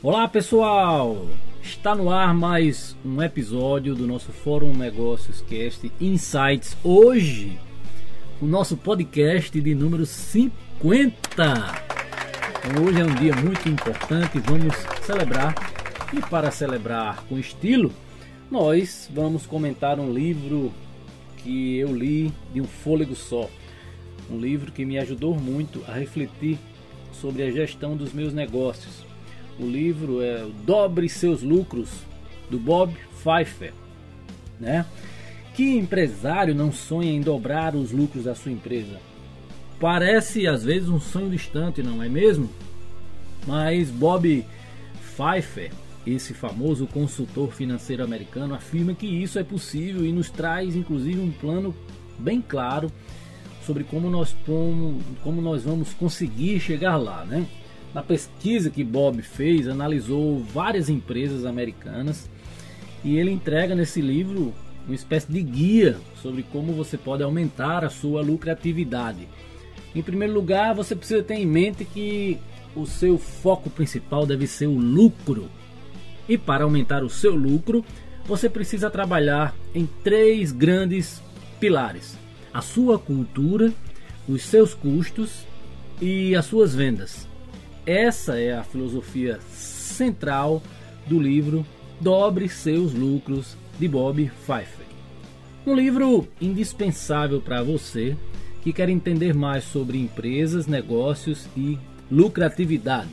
Olá pessoal! Está no ar mais um episódio do nosso Fórum Negócios Cast Insights. Hoje, o nosso podcast de número 50. Então, hoje é um dia muito importante, vamos celebrar. E para celebrar com estilo, nós vamos comentar um livro que eu li de um fôlego só. Um livro que me ajudou muito a refletir sobre a gestão dos meus negócios o livro é Dobre Seus Lucros, do Bob Pfeiffer. Né? Que empresário não sonha em dobrar os lucros da sua empresa? Parece às vezes um sonho distante, não é mesmo? Mas Bob Pfeiffer, esse famoso consultor financeiro americano, afirma que isso é possível e nos traz inclusive um plano bem claro sobre como nós, como nós vamos conseguir chegar lá, né? Na pesquisa que Bob fez, analisou várias empresas americanas e ele entrega nesse livro uma espécie de guia sobre como você pode aumentar a sua lucratividade. Em primeiro lugar, você precisa ter em mente que o seu foco principal deve ser o lucro. E para aumentar o seu lucro, você precisa trabalhar em três grandes pilares: a sua cultura, os seus custos e as suas vendas. Essa é a filosofia central do livro Dobre Seus Lucros de Bob Pfeiffer. Um livro indispensável para você que quer entender mais sobre empresas, negócios e lucratividade.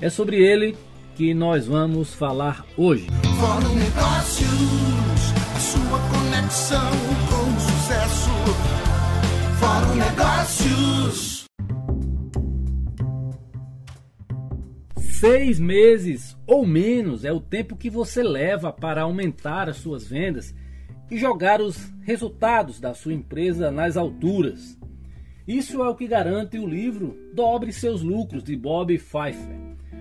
É sobre ele que nós vamos falar hoje. Fórum Negócios, a sua conexão com o sucesso. Fórum Negócios. Seis meses ou menos é o tempo que você leva para aumentar as suas vendas e jogar os resultados da sua empresa nas alturas. Isso é o que garante o livro Dobre Seus Lucros de Bob Pfeiffer.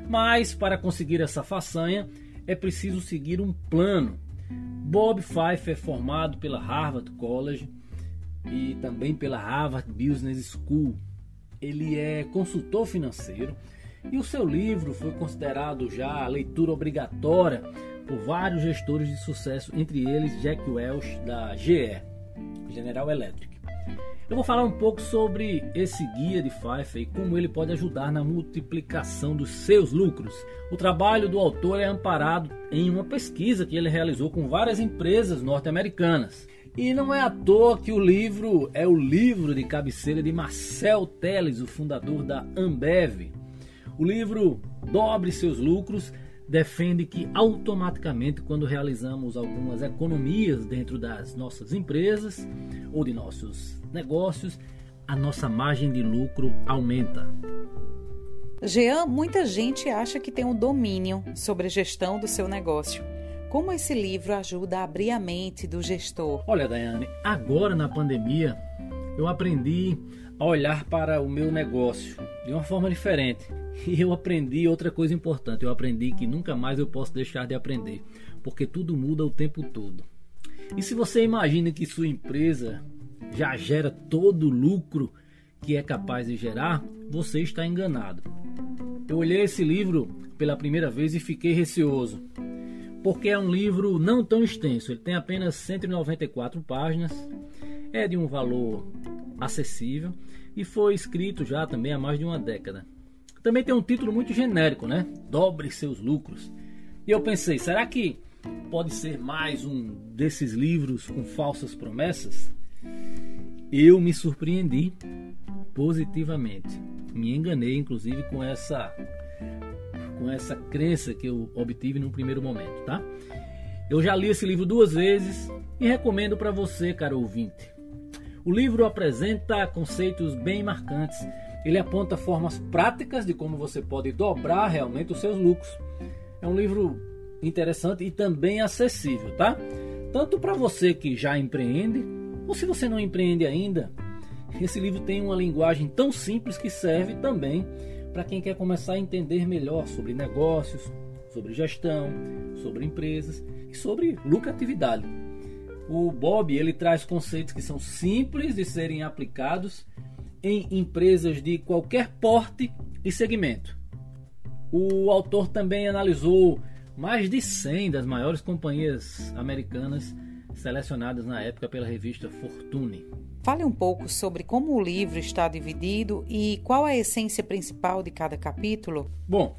Mas para conseguir essa façanha é preciso seguir um plano. Bob Pfeiffer é formado pela Harvard College e também pela Harvard Business School. Ele é consultor financeiro e o seu livro foi considerado já leitura obrigatória por vários gestores de sucesso, entre eles Jack Welch da GE, General Electric. Eu vou falar um pouco sobre esse guia de Pfeiffer e como ele pode ajudar na multiplicação dos seus lucros. O trabalho do autor é amparado em uma pesquisa que ele realizou com várias empresas norte-americanas. E não é à toa que o livro é o livro de cabeceira de Marcel Teles, o fundador da Ambev. O livro Dobre Seus Lucros defende que automaticamente, quando realizamos algumas economias dentro das nossas empresas ou de nossos negócios, a nossa margem de lucro aumenta. Jean, muita gente acha que tem um domínio sobre a gestão do seu negócio. Como esse livro ajuda a abrir a mente do gestor? Olha, Daiane, agora na pandemia eu aprendi a olhar para o meu negócio de uma forma diferente. E eu aprendi outra coisa importante: eu aprendi que nunca mais eu posso deixar de aprender, porque tudo muda o tempo todo. E se você imagina que sua empresa já gera todo o lucro que é capaz de gerar, você está enganado. Eu olhei esse livro pela primeira vez e fiquei receoso, porque é um livro não tão extenso, ele tem apenas 194 páginas, é de um valor acessível e foi escrito já também há mais de uma década. Também tem um título muito genérico, né? Dobre seus lucros. E eu pensei, será que pode ser mais um desses livros com falsas promessas? Eu me surpreendi positivamente. Me enganei, inclusive, com essa com essa crença que eu obtive no primeiro momento, tá? Eu já li esse livro duas vezes e recomendo para você, caro ouvinte. O livro apresenta conceitos bem marcantes ele aponta formas práticas de como você pode dobrar realmente os seus lucros. É um livro interessante e também acessível, tá? Tanto para você que já empreende, ou se você não empreende ainda, esse livro tem uma linguagem tão simples que serve também para quem quer começar a entender melhor sobre negócios, sobre gestão, sobre empresas e sobre lucratividade. O Bob ele traz conceitos que são simples de serem aplicados em empresas de qualquer porte e segmento. O autor também analisou mais de 100 das maiores companhias americanas selecionadas na época pela revista Fortune. Fale um pouco sobre como o livro está dividido e qual a essência principal de cada capítulo. Bom,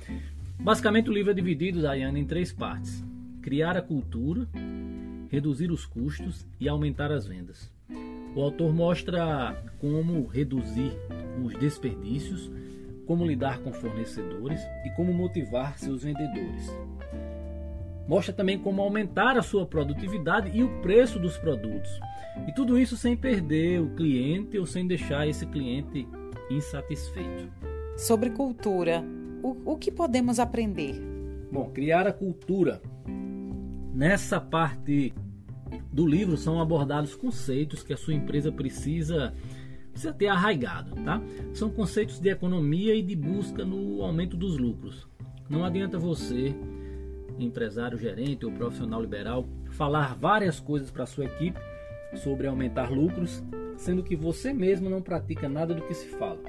basicamente o livro é dividido, Dayane, em três partes: criar a cultura, reduzir os custos e aumentar as vendas. O autor mostra como reduzir os desperdícios, como lidar com fornecedores e como motivar seus vendedores. Mostra também como aumentar a sua produtividade e o preço dos produtos. E tudo isso sem perder o cliente ou sem deixar esse cliente insatisfeito. Sobre cultura, o, o que podemos aprender? Bom, criar a cultura. Nessa parte do livro são abordados conceitos que a sua empresa precisa, precisa ter arraigado, tá? São conceitos de economia e de busca no aumento dos lucros. Não adianta você, empresário, gerente ou profissional liberal, falar várias coisas para sua equipe sobre aumentar lucros, sendo que você mesmo não pratica nada do que se fala.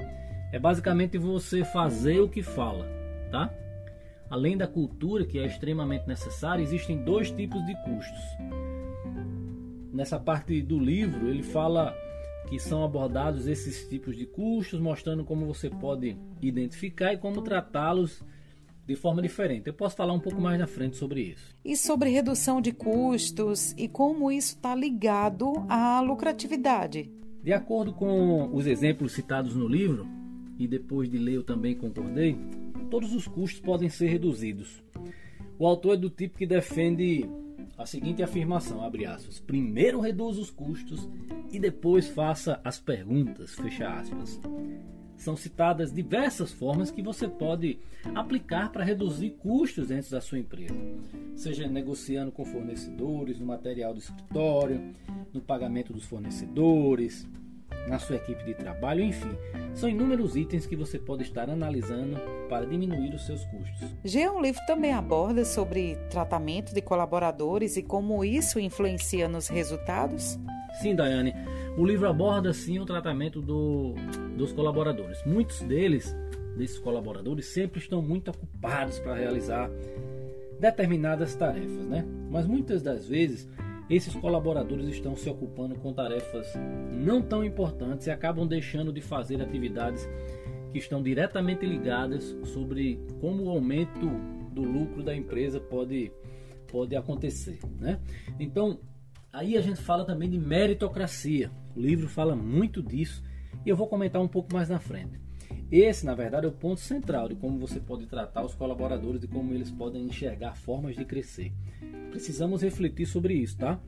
É basicamente você fazer o que fala, tá? Além da cultura, que é extremamente necessária, existem dois tipos de custos nessa parte do livro, ele fala que são abordados esses tipos de custos, mostrando como você pode identificar e como tratá-los de forma diferente. Eu posso falar um pouco mais na frente sobre isso. E sobre redução de custos e como isso está ligado à lucratividade. De acordo com os exemplos citados no livro, e depois de ler eu também concordei, todos os custos podem ser reduzidos. O autor é do tipo que defende a seguinte afirmação, abre aspas, primeiro reduza os custos e depois faça as perguntas, fecha aspas. São citadas diversas formas que você pode aplicar para reduzir custos dentro da sua empresa, seja negociando com fornecedores, no material do escritório, no pagamento dos fornecedores, na sua equipe de trabalho, enfim, são inúmeros itens que você pode estar analisando para diminuir os seus custos. G1 Livro também aborda sobre tratamento de colaboradores e como isso influencia nos resultados? Sim, Daiane. O livro aborda sim o tratamento do, dos colaboradores. Muitos deles, desses colaboradores, sempre estão muito ocupados para realizar determinadas tarefas, né? Mas muitas das vezes esses colaboradores estão se ocupando com tarefas não tão importantes e acabam deixando de fazer atividades que estão diretamente ligadas sobre como o aumento do lucro da empresa pode, pode acontecer. Né? Então, aí a gente fala também de meritocracia. O livro fala muito disso e eu vou comentar um pouco mais na frente. Esse, na verdade, é o ponto central de como você pode tratar os colaboradores e como eles podem enxergar formas de crescer. Precisamos refletir sobre isso, tá?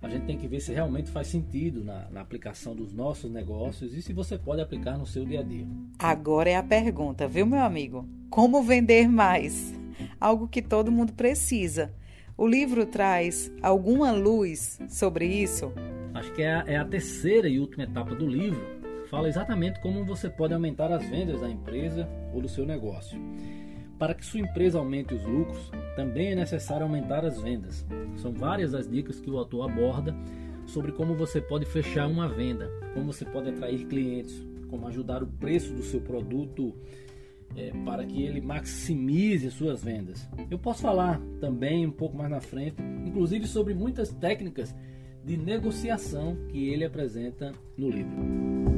A gente tem que ver se realmente faz sentido na, na, aplicação dos nossos negócios e se você pode aplicar no seu dia a dia. Agora é a pergunta, viu, meu amigo? Como vender mais? Algo que todo mundo precisa. O livro traz alguma luz sobre isso? Acho que é a, é a terceira e última etapa do livro fala exatamente como você pode aumentar as vendas da empresa ou do seu negócio. Para que sua empresa aumente os lucros, também é necessário aumentar as vendas. São várias as dicas que o autor aborda sobre como você pode fechar uma venda, como você pode atrair clientes, como ajudar o preço do seu produto é, para que ele maximize suas vendas. Eu posso falar também um pouco mais na frente, inclusive sobre muitas técnicas de negociação que ele apresenta no livro.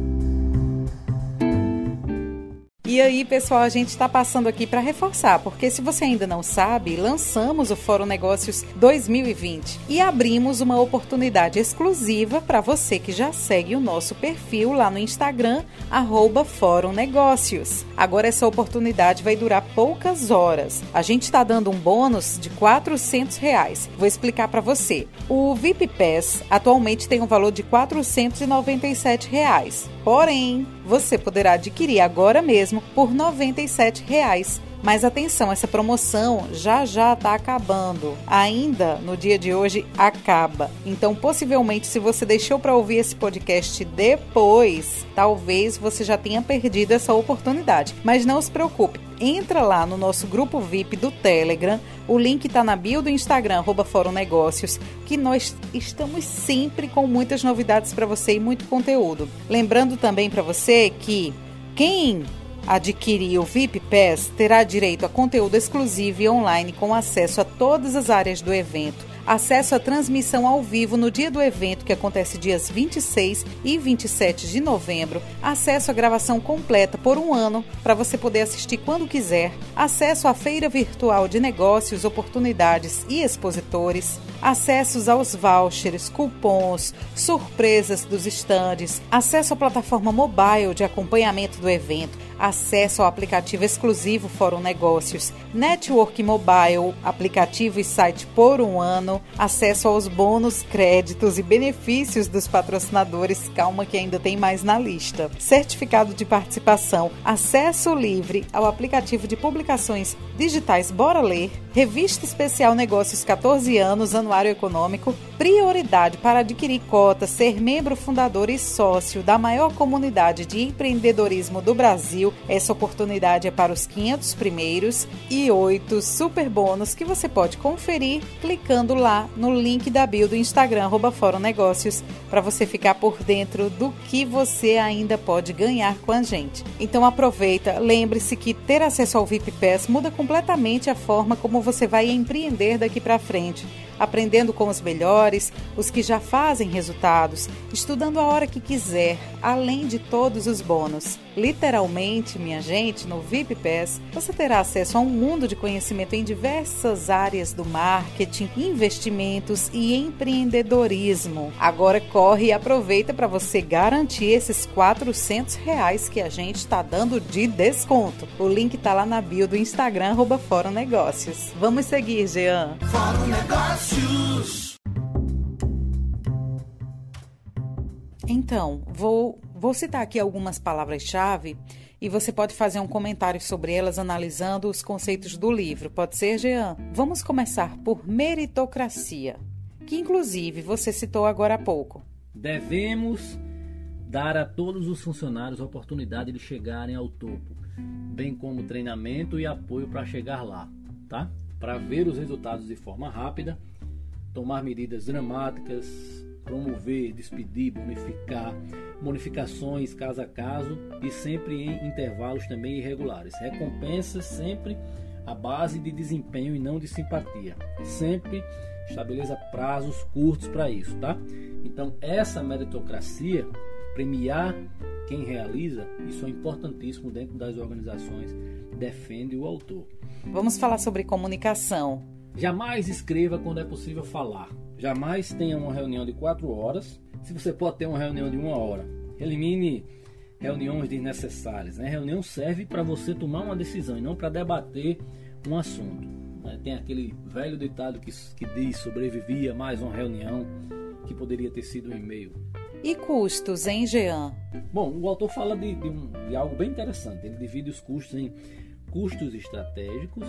E aí, pessoal, a gente está passando aqui para reforçar, porque se você ainda não sabe, lançamos o Fórum Negócios 2020 e abrimos uma oportunidade exclusiva para você que já segue o nosso perfil lá no Instagram, arroba Fórum Negócios. Agora essa oportunidade vai durar poucas horas. A gente está dando um bônus de 400 reais. Vou explicar para você. O VIP Pass atualmente tem um valor de 497 reais. Porém, você poderá adquirir agora mesmo por 97 reais. Mas atenção, essa promoção já já está acabando. Ainda no dia de hoje acaba. Então, possivelmente, se você deixou para ouvir esse podcast depois, talvez você já tenha perdido essa oportunidade. Mas não se preocupe, entra lá no nosso grupo VIP do Telegram. O link está na bio do Instagram, Fórum Negócios, que nós estamos sempre com muitas novidades para você e muito conteúdo. Lembrando também para você que quem Adquirir o VIP Pass terá direito a conteúdo exclusivo e online com acesso a todas as áreas do evento acesso à transmissão ao vivo no dia do evento, que acontece dias 26 e 27 de novembro, acesso à gravação completa por um ano para você poder assistir quando quiser, acesso à feira virtual de negócios, oportunidades e expositores, acessos aos vouchers, cupons, surpresas dos estandes, acesso à plataforma mobile de acompanhamento do evento acesso ao aplicativo exclusivo Fórum Negócios, Network Mobile, aplicativo e site por um ano, acesso aos bônus, créditos e benefícios dos patrocinadores, calma que ainda tem mais na lista, certificado de participação, acesso livre ao aplicativo de publicações digitais Bora Ler, revista especial Negócios 14 anos, anuário econômico, prioridade para adquirir cota, ser membro fundador e sócio da maior comunidade de empreendedorismo do Brasil essa oportunidade é para os 500 primeiros e 8 super bônus que você pode conferir clicando lá no link da bio do Instagram, arroba Fórum Negócios, para você ficar por dentro do que você ainda pode ganhar com a gente. Então aproveita, lembre-se que ter acesso ao VIP Pass muda completamente a forma como você vai empreender daqui para frente aprendendo com os melhores, os que já fazem resultados, estudando a hora que quiser, além de todos os bônus. Literalmente, minha gente, no VIP Pass, você terá acesso a um mundo de conhecimento em diversas áreas do marketing, investimentos e empreendedorismo. Agora corre e aproveita para você garantir esses 400 reais que a gente está dando de desconto. O link está lá na bio do Instagram, Fórum Negócios. Vamos seguir, Jean. Fórum Negócios. Então, vou, vou citar aqui algumas palavras-chave e você pode fazer um comentário sobre elas analisando os conceitos do livro. Pode ser, Jean? Vamos começar por meritocracia, que inclusive você citou agora há pouco. Devemos dar a todos os funcionários a oportunidade de chegarem ao topo, bem como treinamento e apoio para chegar lá, tá? Para ver os resultados de forma rápida tomar medidas dramáticas, promover, despedir, bonificar, bonificações caso a caso e sempre em intervalos também irregulares. Recompensas sempre à base de desempenho e não de simpatia. Sempre estabeleça prazos curtos para isso, tá? Então, essa meritocracia, premiar quem realiza, isso é importantíssimo dentro das organizações, defende o autor. Vamos falar sobre comunicação. Jamais escreva quando é possível falar. Jamais tenha uma reunião de quatro horas. Se você pode ter uma reunião de uma hora, elimine reuniões desnecessárias. Né? Reunião serve para você tomar uma decisão e não para debater um assunto. Né? Tem aquele velho ditado que, que diz sobrevivia mais uma reunião que poderia ter sido um e-mail. E custos, hein, Jean? Bom, o autor fala de, de, um, de algo bem interessante. Ele divide os custos em custos estratégicos,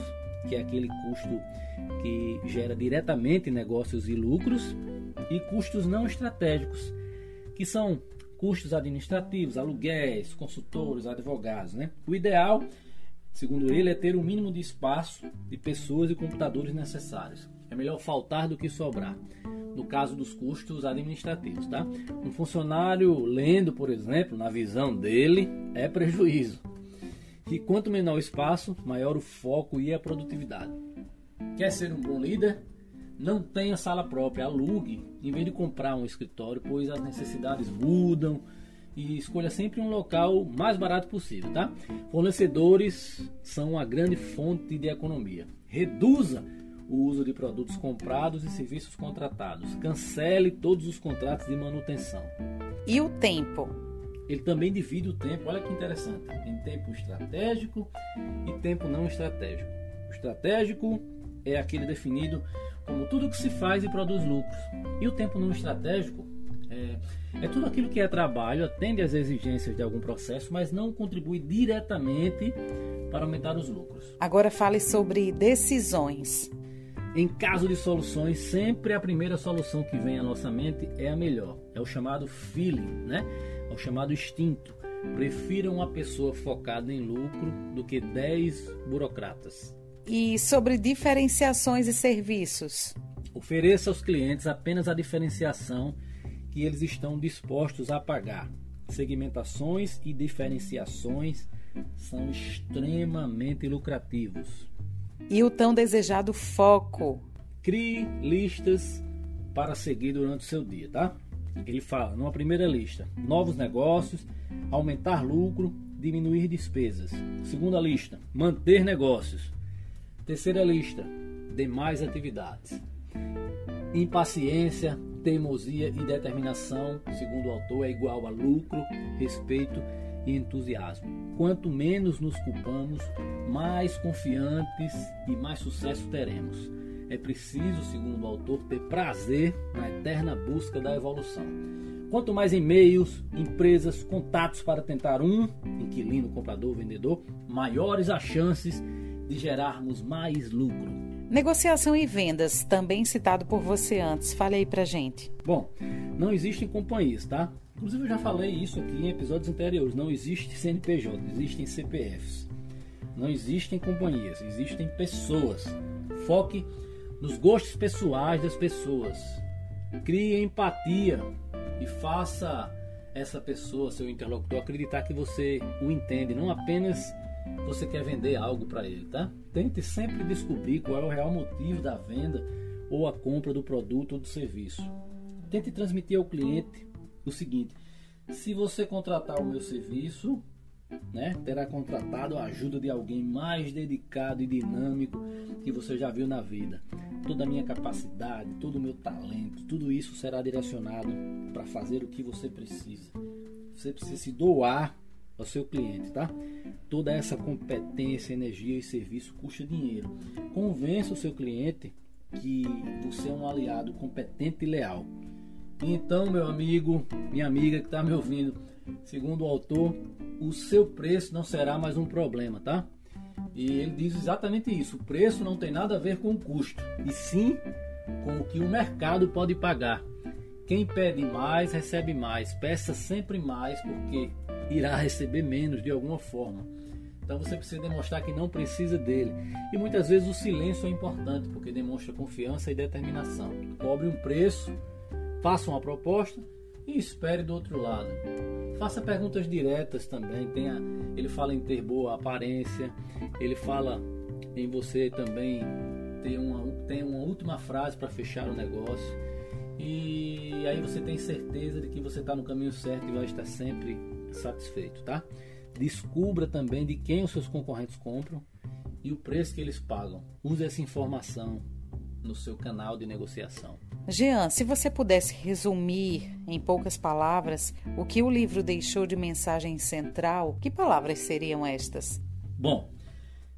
que é aquele custo que gera diretamente negócios e lucros, e custos não estratégicos, que são custos administrativos, aluguéis, consultores, advogados. Né? O ideal, segundo ele, é ter o mínimo de espaço de pessoas e computadores necessários. É melhor faltar do que sobrar. No caso dos custos administrativos, tá? Um funcionário lendo, por exemplo, na visão dele, é prejuízo que quanto menor o espaço, maior o foco e a produtividade. Quer ser um bom líder? Não tenha sala própria, alugue em vez de comprar um escritório, pois as necessidades mudam e escolha sempre um local mais barato possível, tá? Fornecedores são uma grande fonte de economia. Reduza o uso de produtos comprados e serviços contratados. Cancele todos os contratos de manutenção. E o tempo? Ele também divide o tempo, olha que interessante, em tempo estratégico e tempo não estratégico. O estratégico é aquele definido como tudo que se faz e produz lucros. E o tempo não estratégico é, é tudo aquilo que é trabalho, atende às exigências de algum processo, mas não contribui diretamente para aumentar os lucros. Agora fale sobre decisões. Em caso de soluções, sempre a primeira solução que vem à nossa mente é a melhor. É o chamado feeling, né? Ao chamado instinto. Prefira uma pessoa focada em lucro do que 10 burocratas. E sobre diferenciações e serviços? Ofereça aos clientes apenas a diferenciação que eles estão dispostos a pagar. Segmentações e diferenciações são extremamente lucrativos. E o tão desejado foco. Crie listas para seguir durante o seu dia, tá? Ele fala, numa primeira lista, novos negócios, aumentar lucro, diminuir despesas. Segunda lista, manter negócios. Terceira lista, demais atividades. Impaciência, teimosia e determinação, segundo o autor, é igual a lucro, respeito e entusiasmo. Quanto menos nos culpamos, mais confiantes e mais sucesso teremos. É preciso, segundo o autor, ter prazer na eterna busca da evolução. Quanto mais e-mails, empresas, contatos para tentar um, inquilino, comprador, vendedor, maiores as chances de gerarmos mais lucro. Negociação e vendas, também citado por você antes. Fale aí pra gente. Bom, não existem companhias, tá? Inclusive eu já falei isso aqui em episódios anteriores. Não existe CNPJ, existem CPFs. Não existem companhias, existem pessoas. Foque nos gostos pessoais das pessoas. Crie empatia e faça essa pessoa, seu interlocutor, acreditar que você o entende, não apenas você quer vender algo para ele, tá? Tente sempre descobrir qual é o real motivo da venda ou a compra do produto ou do serviço. Tente transmitir ao cliente o seguinte: se você contratar o meu serviço, né, terá contratado a ajuda de alguém mais dedicado e dinâmico que você já viu na vida. Toda a minha capacidade, todo o meu talento, tudo isso será direcionado para fazer o que você precisa. Você precisa se doar ao seu cliente, tá? Toda essa competência, energia e serviço custa dinheiro. Convença o seu cliente que você é um aliado competente e leal. Então, meu amigo, minha amiga que está me ouvindo, segundo o autor, o seu preço não será mais um problema, tá? E ele diz exatamente isso: o preço não tem nada a ver com o custo, e sim com o que o mercado pode pagar. Quem pede mais, recebe mais. Peça sempre mais, porque irá receber menos de alguma forma. Então você precisa demonstrar que não precisa dele. E muitas vezes o silêncio é importante, porque demonstra confiança e determinação. Cobre um preço Faça uma proposta e espere do outro lado. Faça perguntas diretas também. Tenha, ele fala em ter boa aparência, ele fala em você também ter uma, ter uma última frase para fechar o negócio. E aí você tem certeza de que você está no caminho certo e vai estar sempre satisfeito, tá? Descubra também de quem os seus concorrentes compram e o preço que eles pagam. Use essa informação no seu canal de negociação. Jean, se você pudesse resumir em poucas palavras o que o livro deixou de mensagem central, que palavras seriam estas? Bom,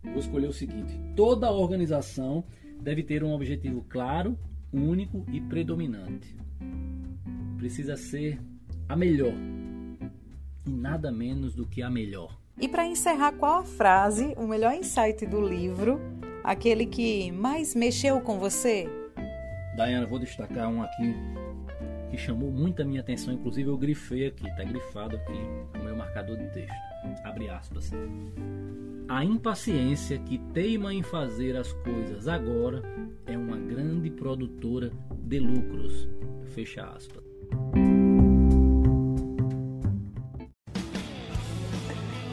vou escolher o seguinte: toda organização deve ter um objetivo claro, único e predominante. Precisa ser a melhor e nada menos do que a melhor. E para encerrar, qual a frase, o melhor insight do livro, aquele que mais mexeu com você? Dayana, vou destacar um aqui que chamou muita minha atenção, inclusive eu grifei aqui, tá grifado aqui no meu marcador de texto. Abre aspas. A impaciência que teima em fazer as coisas agora é uma grande produtora de lucros. Fecha aspas.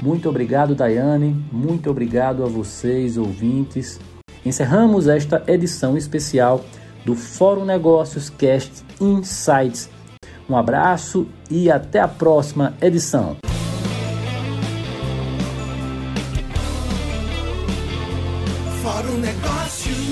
Muito obrigado, Daiane. Muito obrigado a vocês, ouvintes. Encerramos esta edição especial do Fórum Negócios Cast Insights. Um abraço e até a próxima edição. Fórum Negócios.